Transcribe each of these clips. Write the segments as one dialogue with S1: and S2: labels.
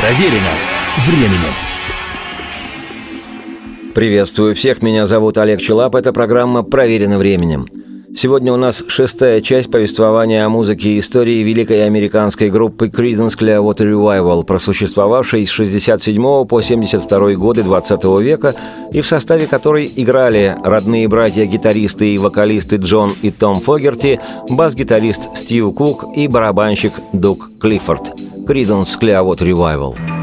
S1: Проверено временем.
S2: Приветствую всех, меня зовут Олег Челап, это программа «Проверено временем». Сегодня у нас шестая часть повествования о музыке и истории великой американской группы Creedence Clearwater Revival, просуществовавшей с 67 по 72 годы 20 века и в составе которой играли родные братья-гитаристы и вокалисты Джон и Том Фогерти, бас-гитарист Стив Кук и барабанщик Дук Клиффорд. Creedence Clearwater Revival.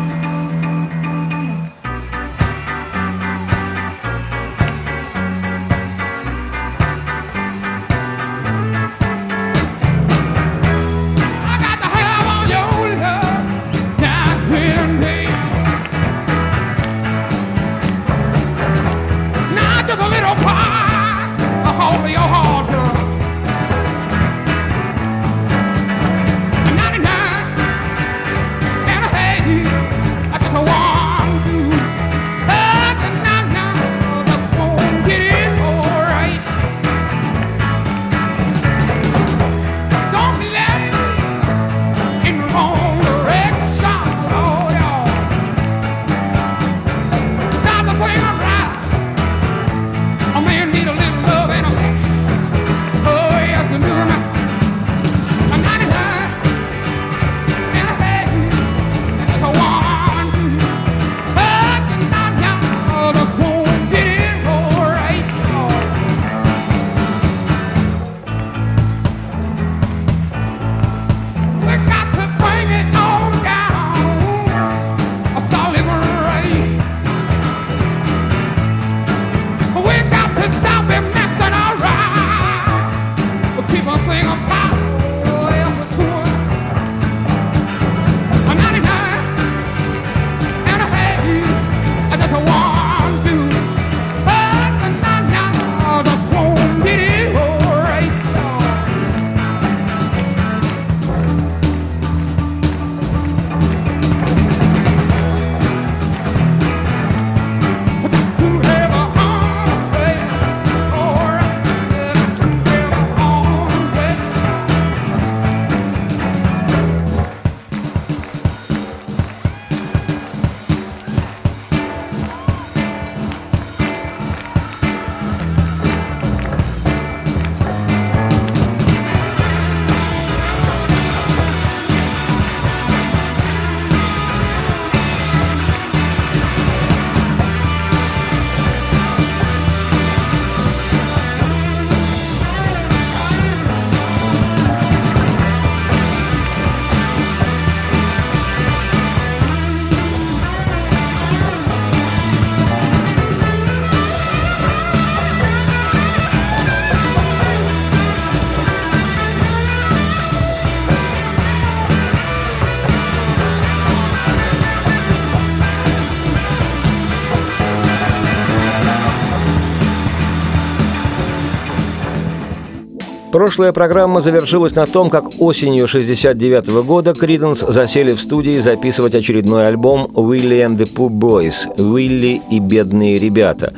S2: Прошлая программа завершилась на том, как осенью 69 года Криденс засели в студии записывать очередной альбом «Willie and the Pooh Boys» «Уилли и бедные ребята».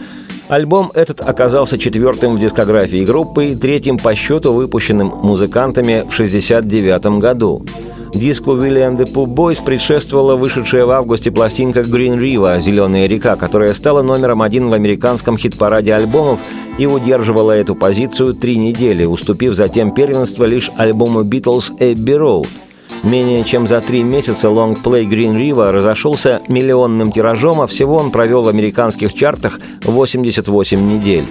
S2: Альбом этот оказался четвертым в дискографии группы и третьим по счету выпущенным музыкантами в 69 году. Диску «Willie and the Pooh Boys» предшествовала вышедшая в августе пластинка «Green River» «Зеленая река», которая стала номером один в американском хит-параде альбомов и удерживала эту позицию три недели, уступив затем первенство лишь альбому «Beatles» «Abbey Road». Менее чем за три месяца лонгплей Green River разошелся миллионным тиражом, а всего он провел в американских чартах 88 недель.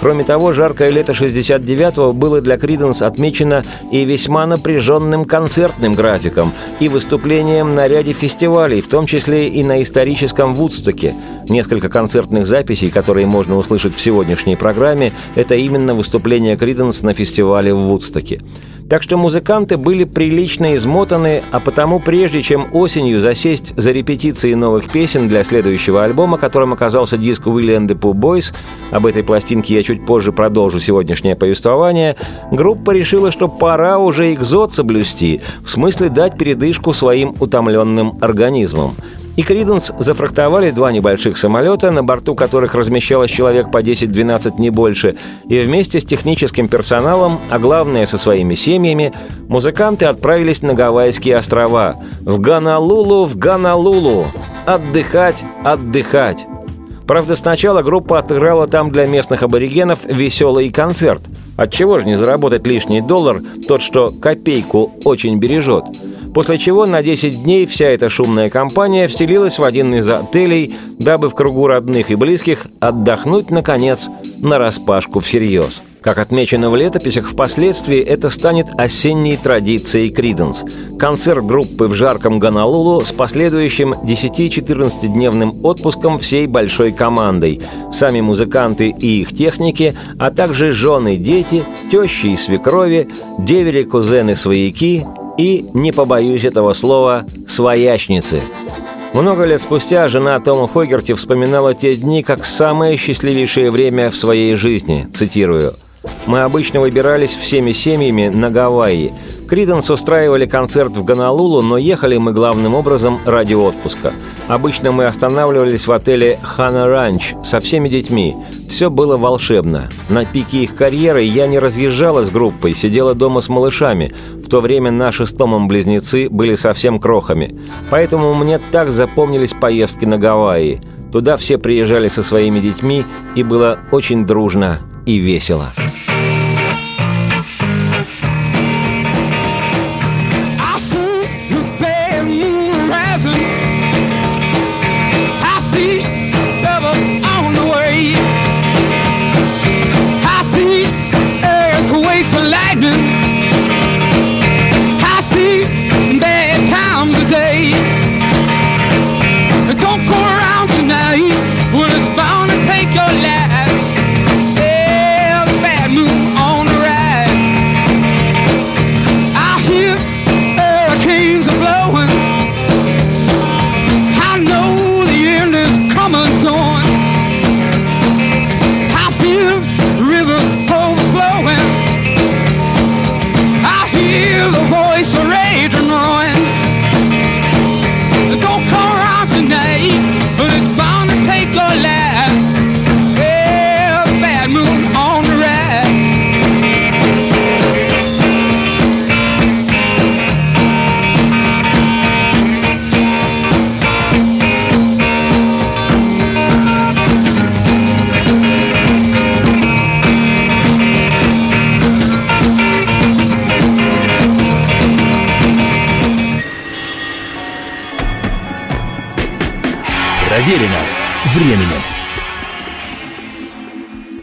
S2: Кроме того, жаркое лето 69-го было для Криденс отмечено и весьма напряженным концертным графиком, и выступлением на ряде фестивалей, в том числе и на историческом Вудстоке. Несколько концертных записей, которые можно услышать в сегодняшней программе, это именно выступление Криденс на фестивале в Вудстоке. Так что музыканты были прилично измотаны, а потому прежде чем осенью засесть за репетиции новых песен для следующего альбома, которым оказался диск the Pooh Boys, об этой пластинке я чуть позже продолжу сегодняшнее повествование, группа решила, что пора уже экзот соблюсти, в смысле дать передышку своим утомленным организмам. И Криденс зафрахтовали два небольших самолета, на борту которых размещалось человек по 10-12 не больше, и вместе с техническим персоналом, а главное со своими семьями, музыканты отправились на Гавайские острова. В Ганалулу, в Ганалулу! Отдыхать, отдыхать! Правда, сначала группа отыграла там для местных аборигенов веселый концерт. Отчего же не заработать лишний доллар, тот, что копейку очень бережет? После чего на 10 дней вся эта шумная компания вселилась в один из отелей, дабы в кругу родных и близких отдохнуть, наконец, на распашку всерьез. Как отмечено в летописях, впоследствии это станет осенней традицией Криденс. Концерт группы в жарком Гонолулу с последующим 10-14-дневным отпуском всей большой командой. Сами музыканты и их техники, а также жены, дети, тещи и свекрови, девери, кузены, свояки и, не побоюсь этого слова, своячницы. Много лет спустя жена Тома Фогерти вспоминала те дни как самое счастливейшее время в своей жизни, цитирую – мы обычно выбирались всеми семьями на Гавайи. Криденс устраивали концерт в Гонолулу, но ехали мы главным образом ради отпуска. Обычно мы останавливались в отеле «Хана Ранч» со всеми детьми. Все было волшебно. На пике их карьеры я не разъезжала с группой, сидела дома с малышами. В то время наши с Томом близнецы были совсем крохами. Поэтому мне так запомнились поездки на Гавайи. Туда все приезжали со своими детьми, и было очень дружно и весело.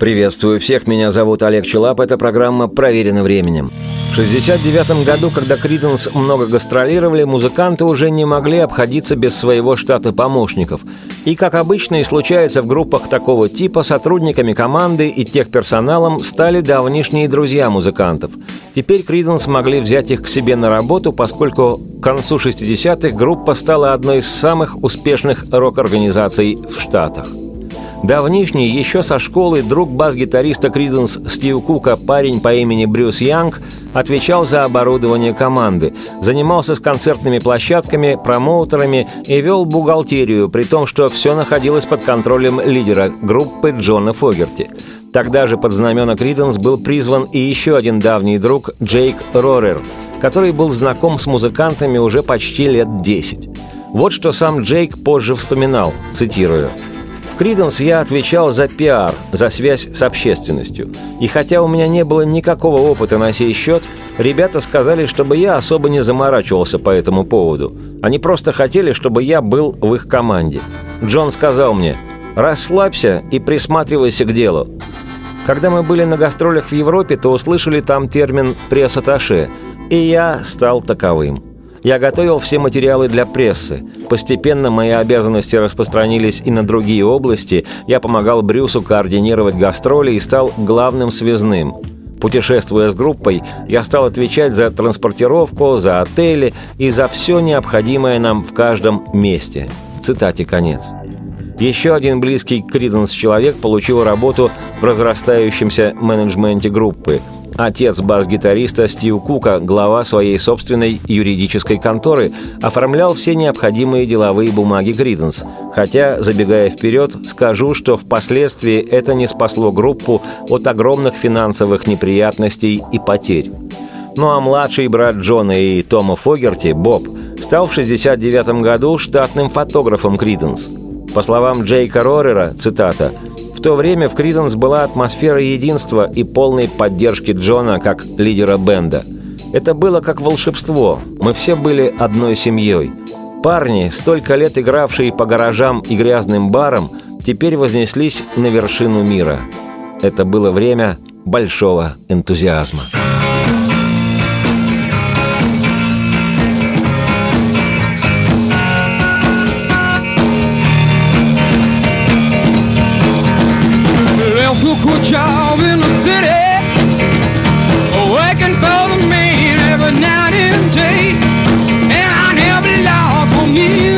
S2: Приветствую всех, меня зовут Олег Челап, это программа «Проверено временем». В 1969 году, когда Криденс много гастролировали, музыканты уже не могли обходиться без своего штата помощников. И, как обычно и случается в группах такого типа, сотрудниками команды и техперсоналом стали давнишние друзья музыкантов. Теперь Криденс могли взять их к себе на работу, поскольку к концу 60-х группа стала одной из самых успешных рок-организаций в Штатах. Давнишний, еще со школы, друг бас-гитариста Криденс Стив Кука, парень по имени Брюс Янг, отвечал за оборудование команды, занимался с концертными площадками, промоутерами и вел бухгалтерию, при том, что все находилось под контролем лидера группы Джона Фогерти. Тогда же под знамена Криденс был призван и еще один давний друг Джейк Рорер, который был знаком с музыкантами уже почти лет 10. Вот что сам Джейк позже вспоминал, цитирую – в Криденс я отвечал за пиар, за связь с общественностью. И хотя у меня не было никакого опыта на сей счет, ребята сказали, чтобы я особо не заморачивался по этому поводу. Они просто хотели, чтобы я был в их команде. Джон сказал мне, расслабься и присматривайся к делу. Когда мы были на гастролях в Европе, то услышали там термин «пресс-атташе», и я стал таковым. Я готовил все материалы для прессы. Постепенно мои обязанности распространились и на другие области. Я помогал Брюсу координировать гастроли и стал главным связным. Путешествуя с группой, я стал отвечать за транспортировку, за отели и за все необходимое нам в каждом месте. Цитате конец. Еще один близкий Криденс человек получил работу в разрастающемся менеджменте группы – отец бас-гитариста Стив Кука, глава своей собственной юридической конторы, оформлял все необходимые деловые бумаги Криденс. Хотя, забегая вперед, скажу, что впоследствии это не спасло группу от огромных финансовых неприятностей и потерь. Ну а младший брат Джона и Тома Фогерти, Боб, стал в 1969 году штатным фотографом Криденс. По словам Джейка Рорера, цитата, «В то время в Криденс была атмосфера единства и полной поддержки Джона как лидера бенда. Это было как волшебство. Мы все были одной семьей. Парни, столько лет игравшие по гаражам и грязным барам, теперь вознеслись на вершину мира. Это было время большого энтузиазма. Job in the city, working for the man every night and day. And I never lost one minute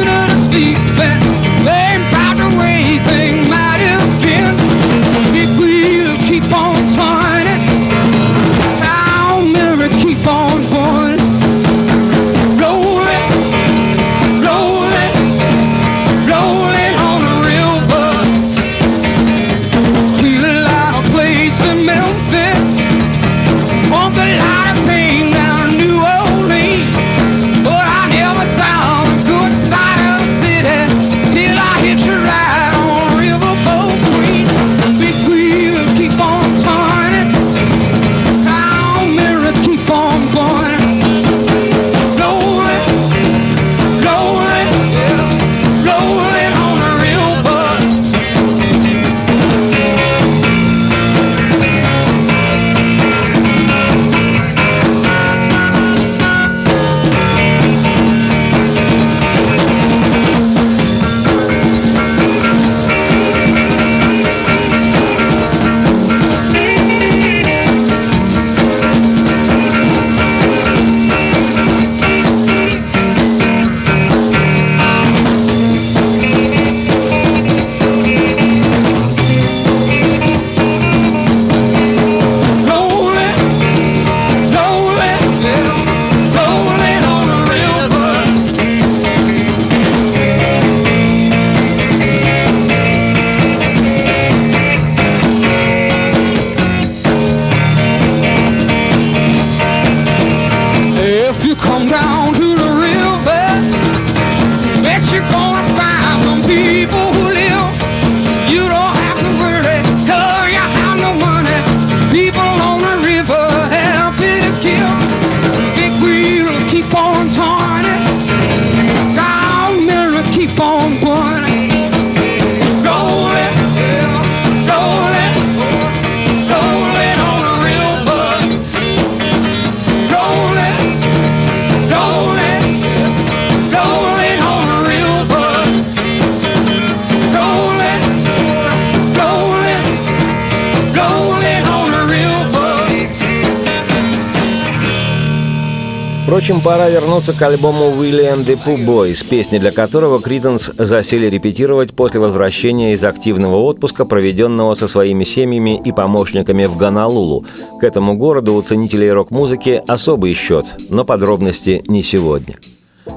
S2: Впрочем, пора вернуться к альбому William the Pooh Boys, песни для которого Криденс засели репетировать после возвращения из активного отпуска, проведенного со своими семьями и помощниками в Гонолулу. К этому городу у ценителей рок-музыки особый счет, но подробности не сегодня.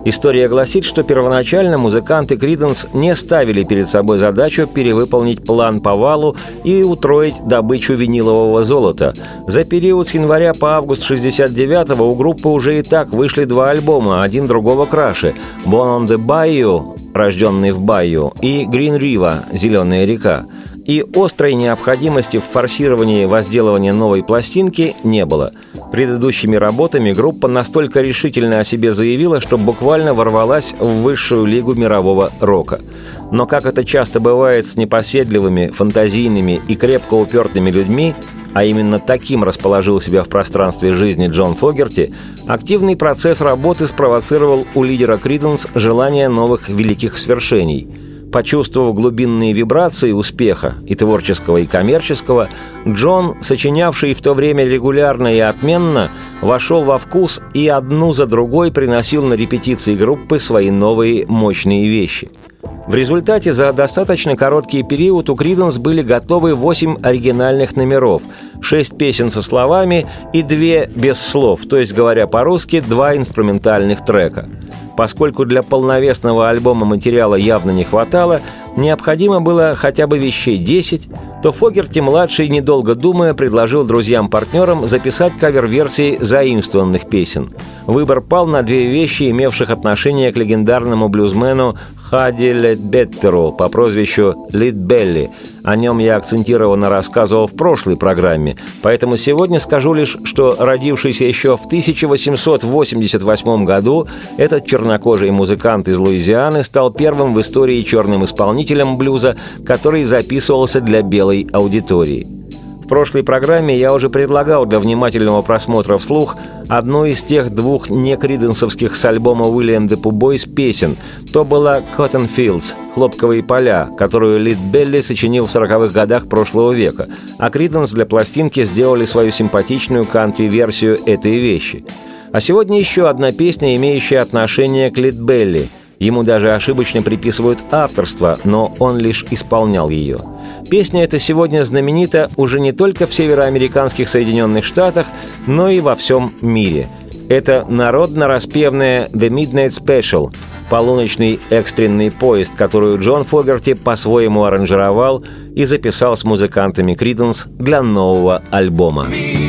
S2: История гласит, что первоначально музыканты Криденс не ставили перед собой задачу перевыполнить план по валу и утроить добычу винилового золота. За период с января по август 69-го у группы уже и так вышли два альбома, один другого краше «Born on the Bayou», рожденный в Байю, и «Green River», «Зеленая река». И острой необходимости в форсировании возделывания новой пластинки не было. Предыдущими работами группа настолько решительно о себе заявила, что буквально ворвалась в высшую лигу мирового рока. Но как это часто бывает с непоседливыми, фантазийными и крепко упертыми людьми, а именно таким расположил себя в пространстве жизни Джон Фогерти, активный процесс работы спровоцировал у лидера Криденс желание новых великих свершений – Почувствовав глубинные вибрации успеха и творческого, и коммерческого, Джон, сочинявший в то время регулярно и отменно, вошел во вкус и одну за другой приносил на репетиции группы свои новые мощные вещи. В результате за достаточно короткий период у Криденс были готовы 8 оригинальных номеров, 6 песен со словами и 2 без слов, то есть, говоря по-русски, два инструментальных трека. Поскольку для полновесного альбома материала явно не хватало, необходимо было хотя бы вещей 10, то Фогерти-младший, недолго думая, предложил друзьям-партнерам записать кавер-версии заимствованных песен. Выбор пал на две вещи, имевших отношение к легендарному блюзмену Хади Ледбеттеру по прозвищу Лид Белли. О нем я акцентированно рассказывал в прошлой программе, поэтому сегодня скажу лишь, что родившийся еще в 1888 году этот чернокожий музыкант из Луизианы стал первым в истории черным исполнителем блюза, который записывался для белой аудитории. В прошлой программе я уже предлагал для внимательного просмотра вслух одну из тех двух некриденсовских с альбома Уильям де Пубойс песен. То была «Cotton Fields» — «Хлопковые поля», которую Лид Белли сочинил в 40-х годах прошлого века, а Криденс для пластинки сделали свою симпатичную кантри-версию этой вещи. А сегодня еще одна песня, имеющая отношение к Лид Белли — Ему даже ошибочно приписывают авторство, но он лишь исполнял ее. Песня эта сегодня знаменита уже не только в североамериканских Соединенных Штатах, но и во всем мире. Это народно-распевная «The Midnight Special», полуночный экстренный поезд, которую Джон Фогерти по-своему аранжировал и записал с музыкантами Криденс для нового альбома. У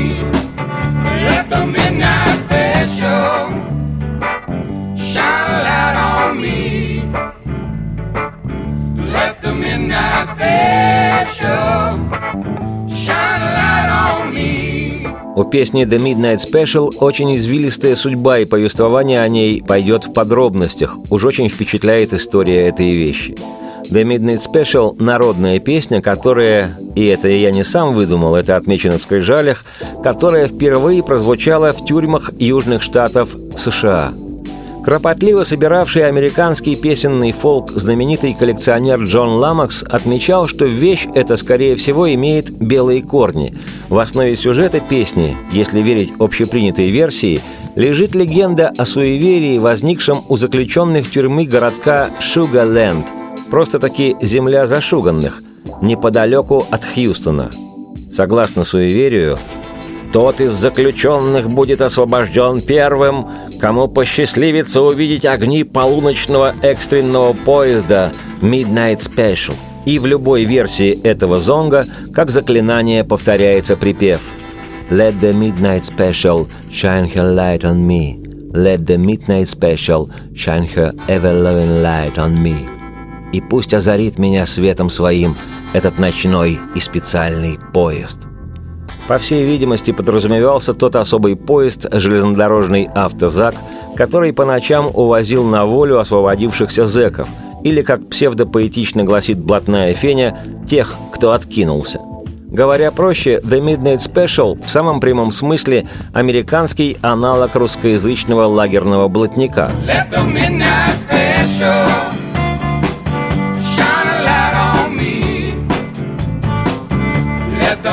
S2: песни «The Midnight Special» очень извилистая судьба, и повествование о ней пойдет в подробностях. Уж очень впечатляет история этой вещи. «The Midnight Special» — народная песня, которая, и это я не сам выдумал, это отмечено в скрижалях, которая впервые прозвучала в тюрьмах Южных Штатов США – Кропотливо собиравший американский песенный фолк знаменитый коллекционер Джон Ламакс отмечал, что вещь эта, скорее всего, имеет белые корни. В основе сюжета песни, если верить общепринятой версии, лежит легенда о суеверии, возникшем у заключенных тюрьмы городка Шугаленд, просто-таки земля зашуганных, неподалеку от Хьюстона. Согласно суеверию, тот из заключенных будет освобожден первым, кому посчастливится увидеть огни полуночного экстренного поезда Midnight Special. И в любой версии этого зонга, как заклинание, повторяется припев «Let the midnight special shine her light on me. Let the midnight special shine her ever-loving light on me». И пусть озарит меня светом своим этот ночной и специальный поезд. По всей видимости, подразумевался тот особый поезд, железнодорожный автозак, который по ночам увозил на волю освободившихся зэков, или, как псевдопоэтично гласит блатная Феня, тех, кто откинулся. Говоря проще, The Midnight Special в самом прямом смысле американский аналог русскоязычного лагерного блатника. Let the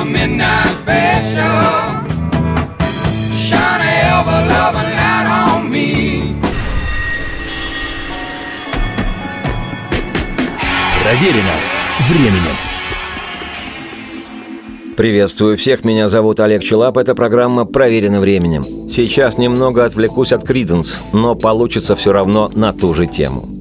S2: midnight
S1: Проверено временем.
S2: Приветствую всех, меня зовут Олег Челап, это программа «Проверено временем». Сейчас немного отвлекусь от Криденс, но получится все равно на ту же тему.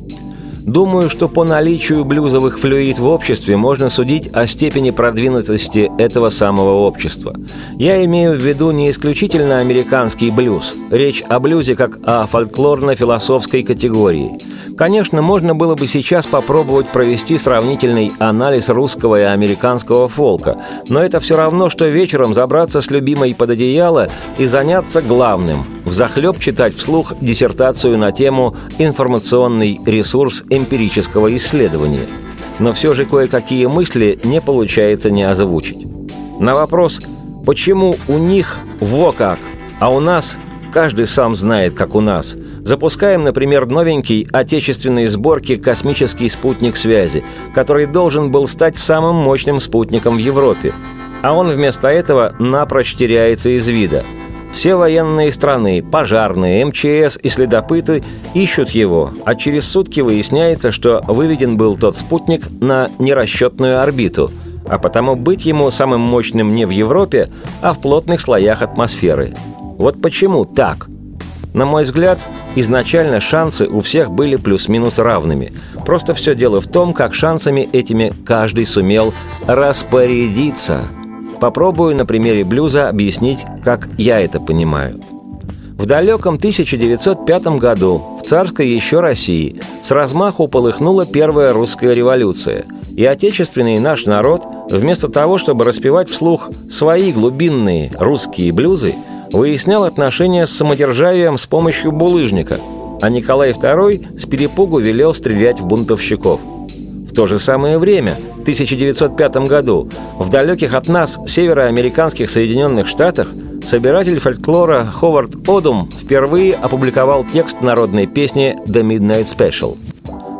S2: Думаю, что по наличию блюзовых флюид в обществе можно судить о степени продвинутости этого самого общества. Я имею в виду не исключительно американский блюз. Речь о блюзе как о фольклорно-философской категории. Конечно, можно было бы сейчас попробовать провести сравнительный анализ русского и американского фолка, но это все равно, что вечером забраться с любимой под одеяло и заняться главным – взахлеб читать вслух диссертацию на тему «Информационный ресурс эмпирического исследования, но все же кое-какие мысли не получается не озвучить. На вопрос «Почему у них во как, а у нас каждый сам знает, как у нас», запускаем, например, новенький отечественной сборки космический спутник связи, который должен был стать самым мощным спутником в Европе. А он вместо этого напрочь теряется из вида – Все военные страны, пожарные, МЧС и следопыты ищут его, а через сутки выясняется, что выведен был тот спутник на нерасчетную орбиту, а потому быть ему самым мощным не в Европе, а в плотных слоях атмосферы. Вот почему так? На мой взгляд, изначально шансы у всех были плюс-минус равными. Просто все дело в том, как шансами этими каждый сумел распорядиться – Попробую на примере блюза объяснить, как я это понимаю. В далеком 1905 году в царской еще России с размаху полыхнула первая русская революция, и отечественный наш народ, вместо того, чтобы распевать вслух свои глубинные русские блюзы, выяснял отношения с самодержавием с помощью булыжника, а Николай II с перепугу велел стрелять в бунтовщиков – то же самое время, в 1905 году, в далеких от нас североамериканских Соединенных Штатах собиратель фольклора Ховард Одум впервые опубликовал текст народной песни «The Midnight Special».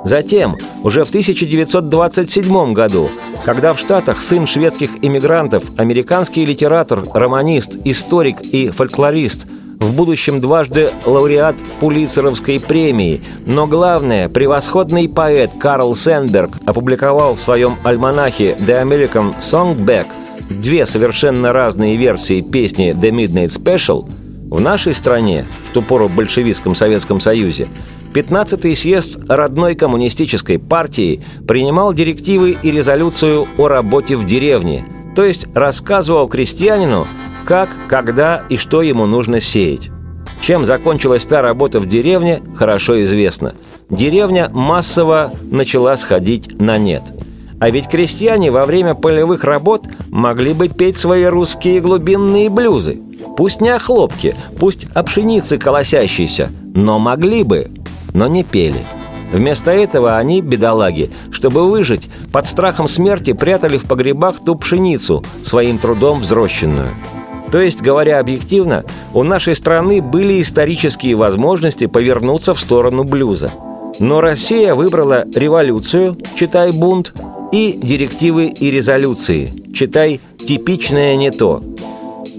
S2: Затем, уже в 1927 году, когда в Штатах сын шведских иммигрантов, американский литератор, романист, историк и фольклорист – в будущем дважды лауреат Пулицеровской премии, но главное, превосходный поэт Карл Сенберг опубликовал в своем альманахе «The American Songbook» две совершенно разные версии песни «The Midnight Special», в нашей стране, в ту пору большевистском Советском Союзе, 15-й съезд родной коммунистической партии принимал директивы и резолюцию о работе в деревне, то есть рассказывал крестьянину, как, когда и что ему нужно сеять. Чем закончилась та работа в деревне, хорошо известно. Деревня массово начала сходить на нет. А ведь крестьяне во время полевых работ могли бы петь свои русские глубинные блюзы. Пусть не о хлопке, пусть о пшенице колосящейся, но могли бы, но не пели. Вместо этого они, бедолаги, чтобы выжить, под страхом смерти прятали в погребах ту пшеницу, своим трудом взрощенную. То есть, говоря объективно, у нашей страны были исторические возможности повернуться в сторону блюза. Но Россия выбрала революцию, читай бунт, и директивы и резолюции, читай типичное не то.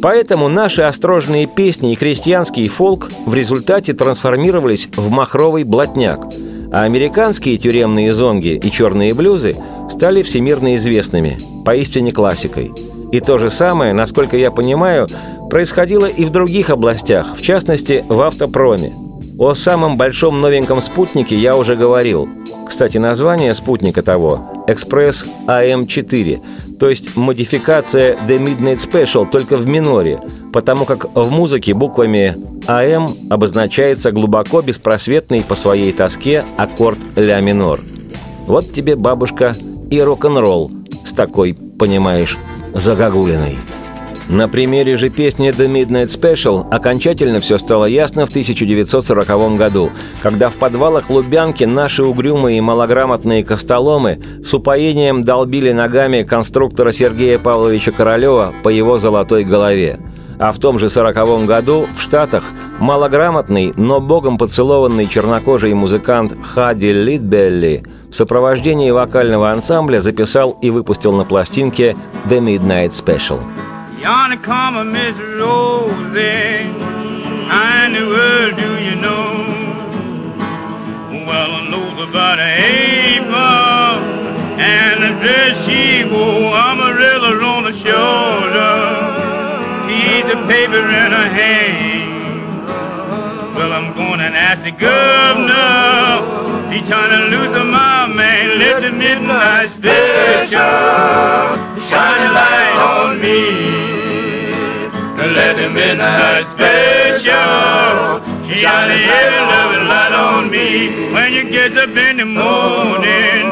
S2: Поэтому наши острожные песни и крестьянский фолк в результате трансформировались в махровый блатняк, а американские тюремные зонги и черные блюзы стали всемирно известными, поистине классикой – и то же самое, насколько я понимаю, происходило и в других областях, в частности, в автопроме. О самом большом новеньком спутнике я уже говорил. Кстати, название спутника того – «Экспресс АМ-4», то есть модификация The Midnight Special только в миноре, потому как в музыке буквами АМ обозначается глубоко беспросветный по своей тоске аккорд ля минор. Вот тебе, бабушка, и рок-н-ролл с такой, понимаешь, загогулиной. На примере же песни «The Midnight Special» окончательно все стало ясно в 1940 году, когда в подвалах Лубянки наши угрюмые и малограмотные костоломы с упоением долбили ногами конструктора Сергея Павловича Королева по его золотой голове. А в том же сороковом году в Штатах малограмотный, но богом поцелованный чернокожий музыкант Хади Литбелли в сопровождении вокального ансамбля записал и выпустил на пластинке «The Midnight Special». Yonder come a Miss Rosie, how in world do you know? Well, I know about April and the dress she wore, umbrellas on the shoulder, piece of paper in her hand. Well, I'm going and ask the governor He trying to lose my man. Let the midnight special shine a light on me. Let the midnight special shine a heavy loving light on me. When you get up in the morning,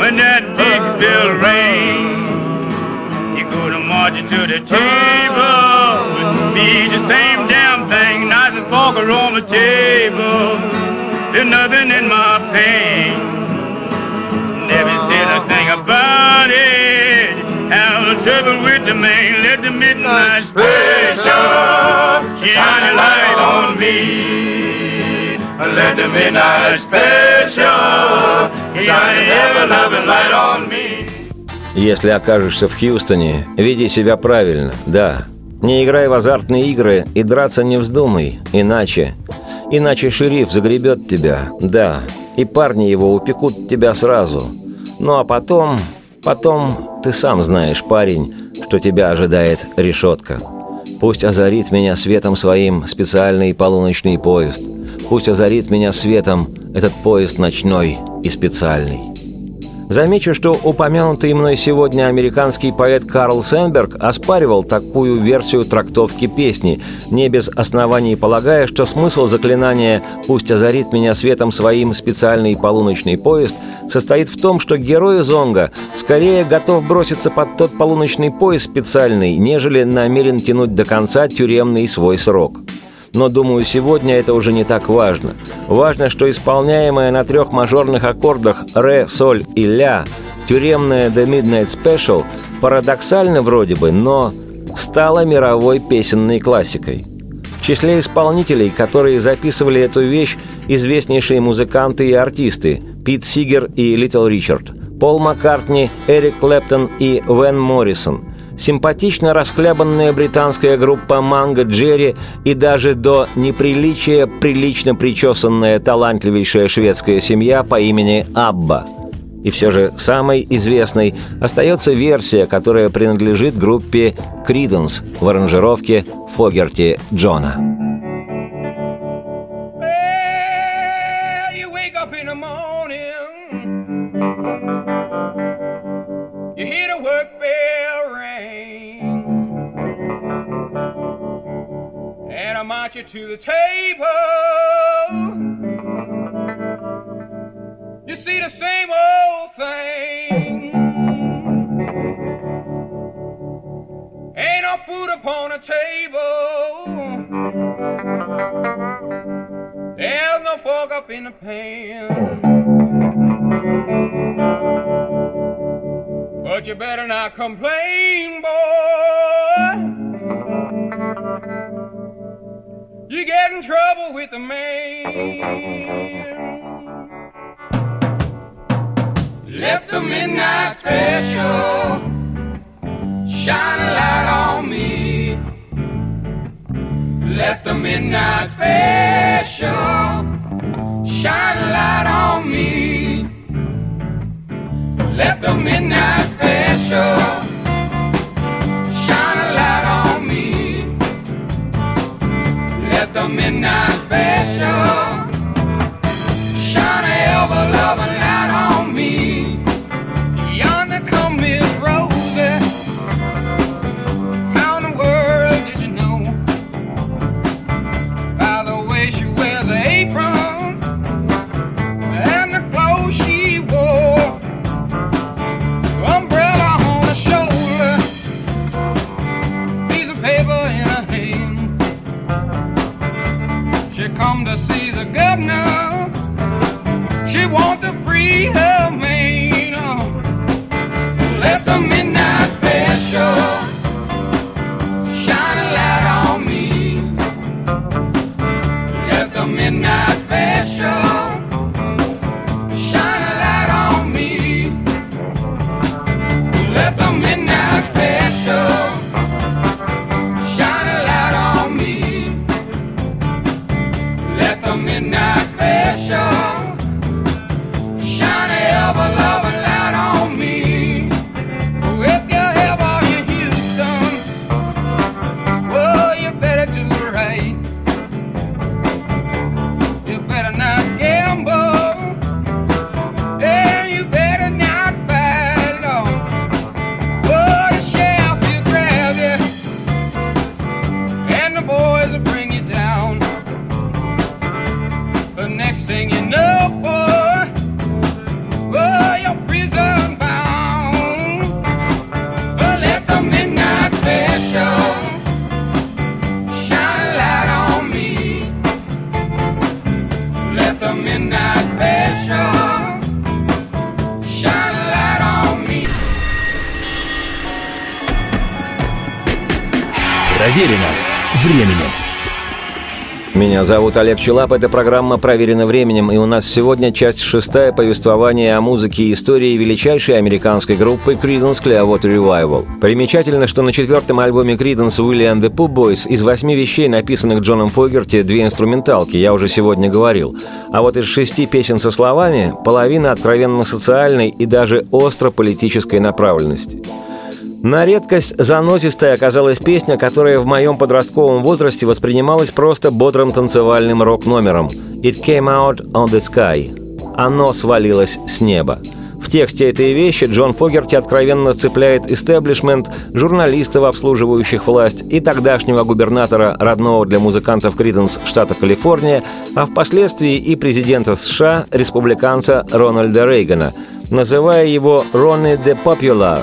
S2: when that big bell rings, you go to march to the table me. The same damn thing, knife and fork are on the table. There's nothing in my pain. Never said a thing about it. Have a trouble with the man. Let the midnight special shine a light on me. Let the midnight special shine a ever loving light on me. Если окажешься в Хьюстоне, веди себя правильно, да. Не играй в азартные игры и драться не вздумай, иначе... Иначе шериф загребет тебя, да, и парни его упекут тебя сразу. Ну а потом... Потом ты сам знаешь, парень, что тебя ожидает решетка. Пусть озарит меня светом своим специальный полуночный поезд. Пусть озарит меня светом этот поезд ночной и специальный. Замечу, что упомянутый мной сегодня американский поэт Карл Сенберг оспаривал такую версию трактовки песни, не без оснований полагая, что смысл заклинания «Пусть озарит меня светом своим специальный полуночный поезд» состоит в том, что герой Зонга скорее готов броситься под тот полуночный поезд специальный, нежели намерен тянуть до конца тюремный свой срок. Но, думаю, сегодня это уже не так важно. Важно, что исполняемая на трех мажорных аккордах ре, соль и ля тюремная The Midnight Special парадоксально вроде бы, но стала мировой песенной классикой. В числе исполнителей, которые записывали эту вещь, известнейшие музыканты и артисты Пит Сигер и Литл Ричард, Пол Маккартни, Эрик Клэптон и Вен Моррисон – симпатично расхлябанная британская группа «Манго Джерри» и даже до неприличия прилично причесанная талантливейшая шведская семья по имени Абба. И все же самой известной остается версия, которая принадлежит группе «Криденс» в аранжировке Фогерти Джона.
S3: you to the table. You see the same old thing. Ain't no food upon the table. There's no fork up in the pan. But you better not complain, boy. Get in trouble with the man. Let the midnight special shine a light on me. Let the midnight special shine a light on me. Let the midnight special. the midnight special. Shiny over loving. Next thing you know, boy, boy, you're prison bound. But let the midnight special shine a light on me. Let the midnight special shine a light on me.
S1: Проверено временем.
S2: Меня зовут Олег Челап, это программа «Проверено временем», и у нас сегодня часть шестая повествования о музыке и истории величайшей американской группы Creedence Clearwater Revival. Примечательно, что на четвертом альбоме Creedence Willie and the Pooh Boys из восьми вещей, написанных Джоном Фогерти, две инструменталки, я уже сегодня говорил. А вот из шести песен со словами половина откровенно социальной и даже остро политической направленности. На редкость заносистая оказалась песня, которая в моем подростковом возрасте воспринималась просто бодрым танцевальным рок-номером. «It came out on the sky» – «Оно свалилось с неба». В тексте этой вещи Джон Фогерти откровенно цепляет истеблишмент, журналистов, обслуживающих власть, и тогдашнего губернатора родного для музыкантов Криденс штата Калифорния, а впоследствии и президента США, республиканца Рональда Рейгана, называя его «Ронни де Popular»,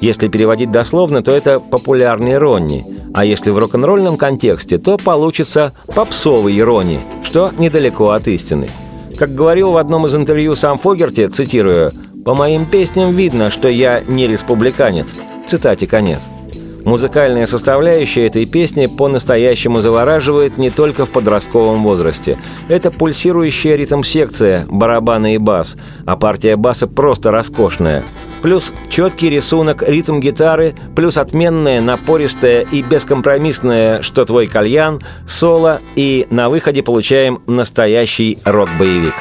S2: если переводить дословно, то это популярный Ронни, а если в рок-н-ролльном контексте, то получится попсовый Ронни, что недалеко от истины. Как говорил в одном из интервью сам Фогерти, цитирую, «По моим песням видно, что я не республиканец». Цитате конец. Музыкальная составляющая этой песни по-настоящему завораживает не только в подростковом возрасте. Это пульсирующая ритм-секция, барабаны и бас, а партия баса просто роскошная. Плюс четкий рисунок, ритм гитары, плюс отменная, напористая и бескомпромиссная «Что твой кальян», соло, и на выходе получаем настоящий рок-боевик.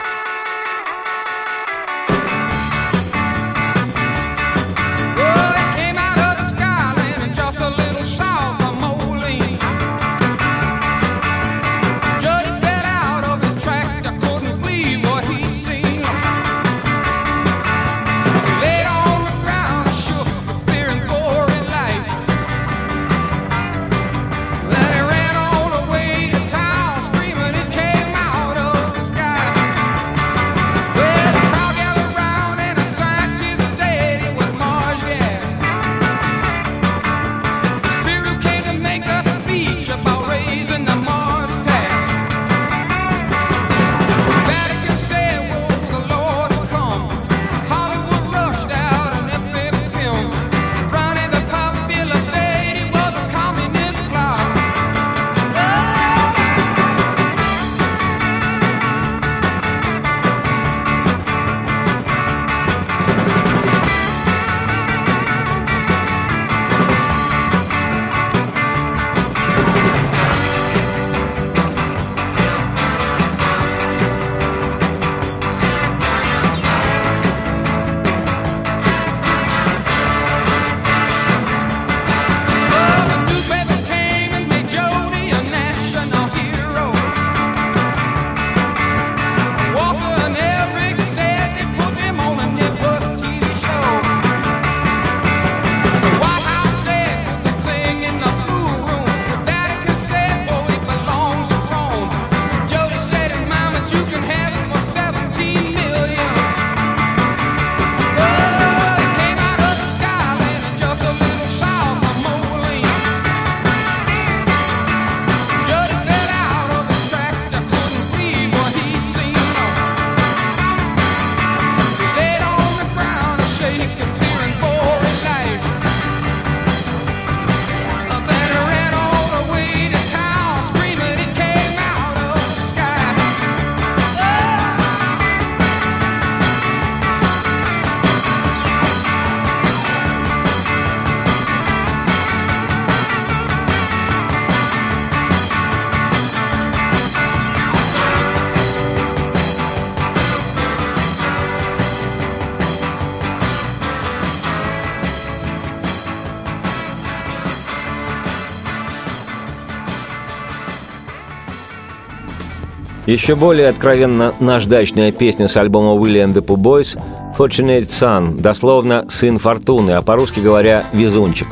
S2: Еще более откровенно наждачная песня с альбома William the Pooh Boys «Fortunate Son», дословно «Сын Фортуны», а по-русски говоря «Везунчик».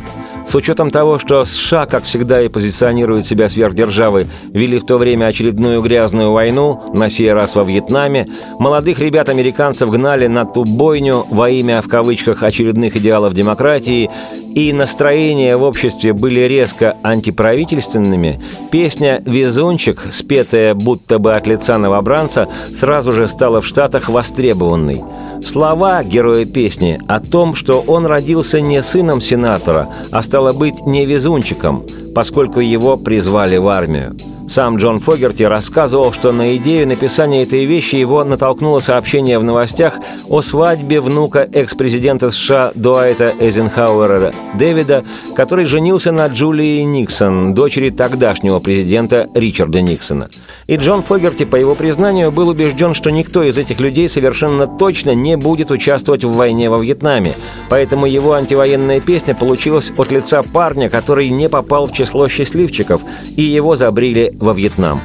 S2: С учетом того, что США, как всегда, и позиционирует себя сверхдержавой, вели в то время очередную грязную войну, на сей раз во Вьетнаме, молодых ребят-американцев гнали на ту бойню во имя, в кавычках, очередных идеалов демократии, и настроения в обществе были резко антиправительственными, песня «Везунчик», спетая будто бы от лица новобранца, сразу же стала в Штатах востребованной. Слова героя песни о том, что он родился не сыном сенатора, а стало быть не везунчиком, поскольку его призвали в армию. Сам Джон Фогерти рассказывал, что на идею написания этой вещи его натолкнуло сообщение в новостях о свадьбе внука экс-президента США Дуайта Эйзенхауэра Дэвида, который женился на Джулии Никсон, дочери тогдашнего президента Ричарда Никсона. И Джон Фогерти, по его признанию, был убежден, что никто из этих людей совершенно точно не будет участвовать в войне во Вьетнаме, поэтому его антивоенная песня получилась от лица парня, который не попал в число счастливчиков, и его забрили во Вьетнам.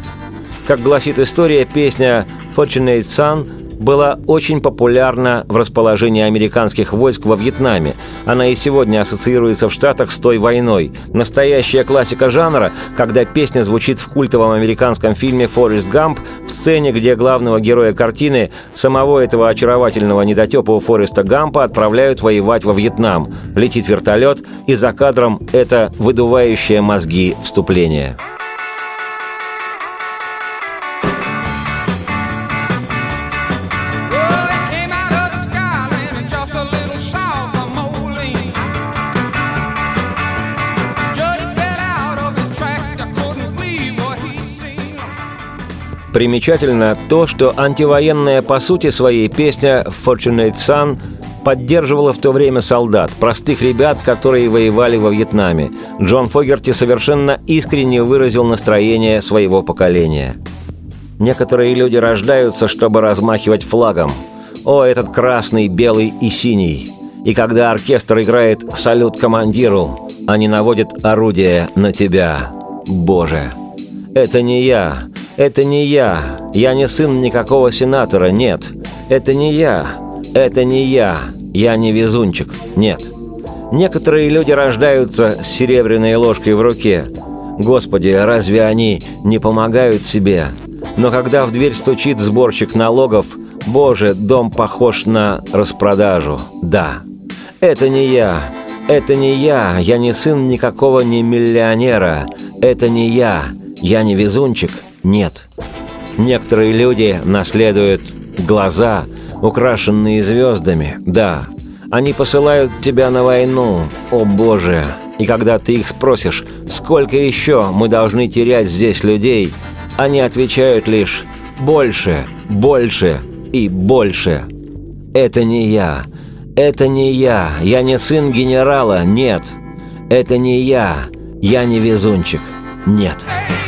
S2: Как гласит история, песня «Fortunate Son» была очень популярна в расположении американских войск во Вьетнаме. Она и сегодня ассоциируется в Штатах с той войной. Настоящая классика жанра, когда песня звучит в культовом американском фильме «Форест Гамп» в сцене, где главного героя картины, самого этого очаровательного недотепого Фореста Гампа, отправляют воевать во Вьетнам. Летит вертолет, и за кадром это выдувающее мозги вступление. Примечательно то, что антивоенная по сути своей песня «Fortunate Son» поддерживала в то время солдат, простых ребят, которые воевали во Вьетнаме. Джон Фогерти совершенно искренне выразил настроение своего поколения. Некоторые люди рождаются, чтобы размахивать флагом. О, этот красный, белый и синий. И когда оркестр играет «Салют командиру», они наводят орудие на тебя. Боже! Это не я. Это не я. Я не сын никакого сенатора, нет. Это не я. Это не я. Я не везунчик, нет. Некоторые люди рождаются с серебряной ложкой в руке. Господи, разве они не помогают себе? Но когда в дверь стучит сборщик налогов, Боже, дом похож на распродажу. Да. Это не я. Это не я. Я не сын никакого не миллионера. Это не я. Я не везунчик. Нет. Некоторые люди наследуют глаза, украшенные звездами. Да. Они посылают тебя на войну. О, Боже. И когда ты их спросишь, сколько еще мы должны терять здесь людей, они отвечают лишь «больше, больше и больше». Это не я. Это не я. Я не сын генерала. Нет. Это не я. Я не везунчик. Нет.
S3: Hey,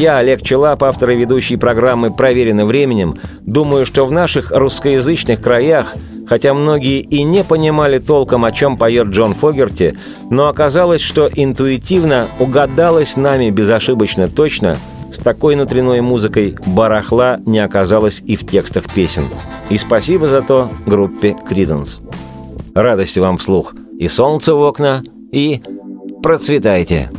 S2: Я, Олег Челап, автор и ведущий программы «Проверено временем», думаю, что в наших русскоязычных краях, хотя многие и не понимали толком, о чем поет Джон Фогерти, но оказалось, что интуитивно угадалось нами безошибочно точно, с такой внутренной музыкой барахла не оказалось и в текстах песен. И спасибо за то группе «Криденс». Радости вам вслух и солнце в окна, и процветайте!